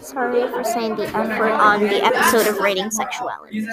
Sorry for saying the F word on the episode of Rating Sexualities.